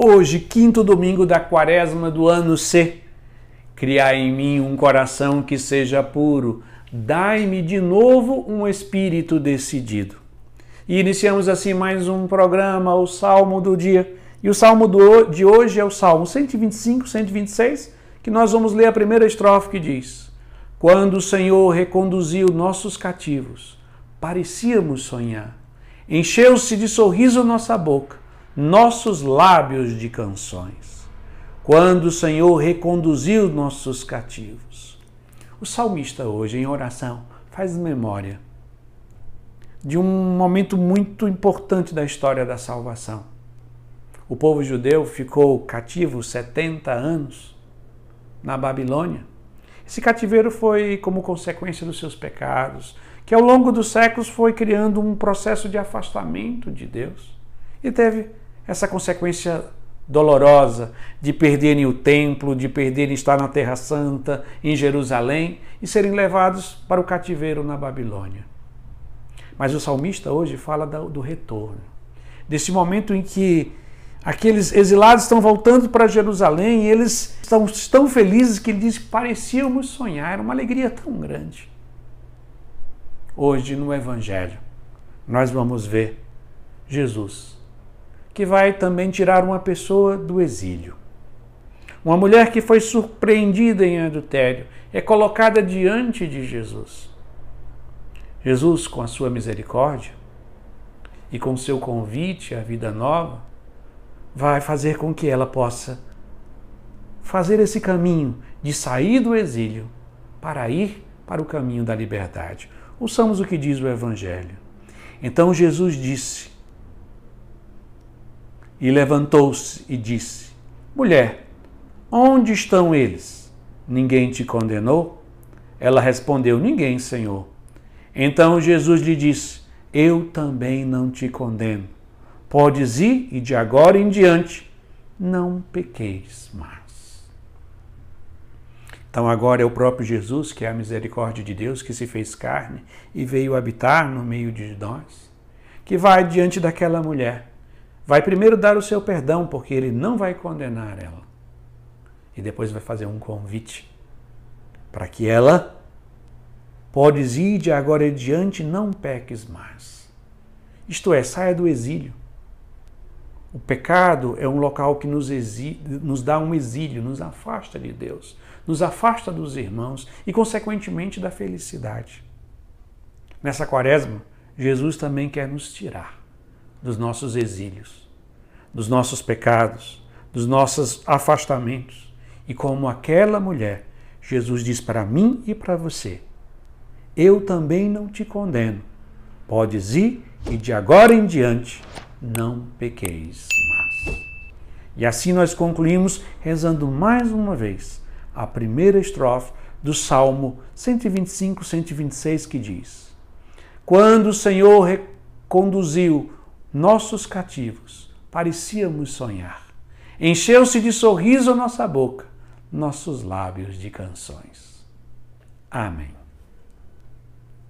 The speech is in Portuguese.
Hoje, quinto domingo da quaresma do ano C. Criai em mim um coração que seja puro, dai-me de novo um espírito decidido. E iniciamos assim mais um programa, o Salmo do Dia. E o Salmo de hoje é o Salmo 125, 126, que nós vamos ler a primeira estrofe que diz: Quando o Senhor reconduziu nossos cativos, parecíamos sonhar. Encheu-se de sorriso nossa boca nossos lábios de canções, quando o Senhor reconduziu nossos cativos. O salmista hoje, em oração, faz memória de um momento muito importante da história da salvação. O povo judeu ficou cativo 70 anos na Babilônia. Esse cativeiro foi como consequência dos seus pecados, que ao longo dos séculos foi criando um processo de afastamento de Deus. E teve essa consequência dolorosa de perderem o templo, de perderem estar na Terra Santa, em Jerusalém e serem levados para o cativeiro na Babilônia. Mas o salmista hoje fala do retorno, desse momento em que aqueles exilados estão voltando para Jerusalém e eles estão tão felizes que ele diz: parecíamos sonhar, era uma alegria tão grande. Hoje, no Evangelho, nós vamos ver Jesus que vai também tirar uma pessoa do exílio. Uma mulher que foi surpreendida em adultério é colocada diante de Jesus. Jesus, com a sua misericórdia e com seu convite à vida nova, vai fazer com que ela possa fazer esse caminho de sair do exílio para ir para o caminho da liberdade. Ouçamos o que diz o Evangelho. Então Jesus disse: e levantou-se e disse: Mulher, onde estão eles? Ninguém te condenou? Ela respondeu: Ninguém, Senhor. Então Jesus lhe disse: Eu também não te condeno. Podes ir e de agora em diante não pequeis mais. Então agora é o próprio Jesus, que é a misericórdia de Deus, que se fez carne e veio habitar no meio de nós, que vai diante daquela mulher vai primeiro dar o seu perdão, porque ele não vai condenar ela. E depois vai fazer um convite para que ela podes ir de agora em diante, não peques mais. Isto é, saia do exílio. O pecado é um local que nos, nos dá um exílio, nos afasta de Deus, nos afasta dos irmãos e, consequentemente, da felicidade. Nessa quaresma, Jesus também quer nos tirar dos nossos exílios, dos nossos pecados, dos nossos afastamentos. E como aquela mulher, Jesus diz para mim e para você: Eu também não te condeno. Podes ir e de agora em diante não pequeis mais. E assim nós concluímos rezando mais uma vez a primeira estrofe do Salmo 125, 126 que diz: Quando o Senhor reconduziu nossos cativos, parecíamos sonhar. Encheu-se de sorriso nossa boca, nossos lábios de canções. Amém.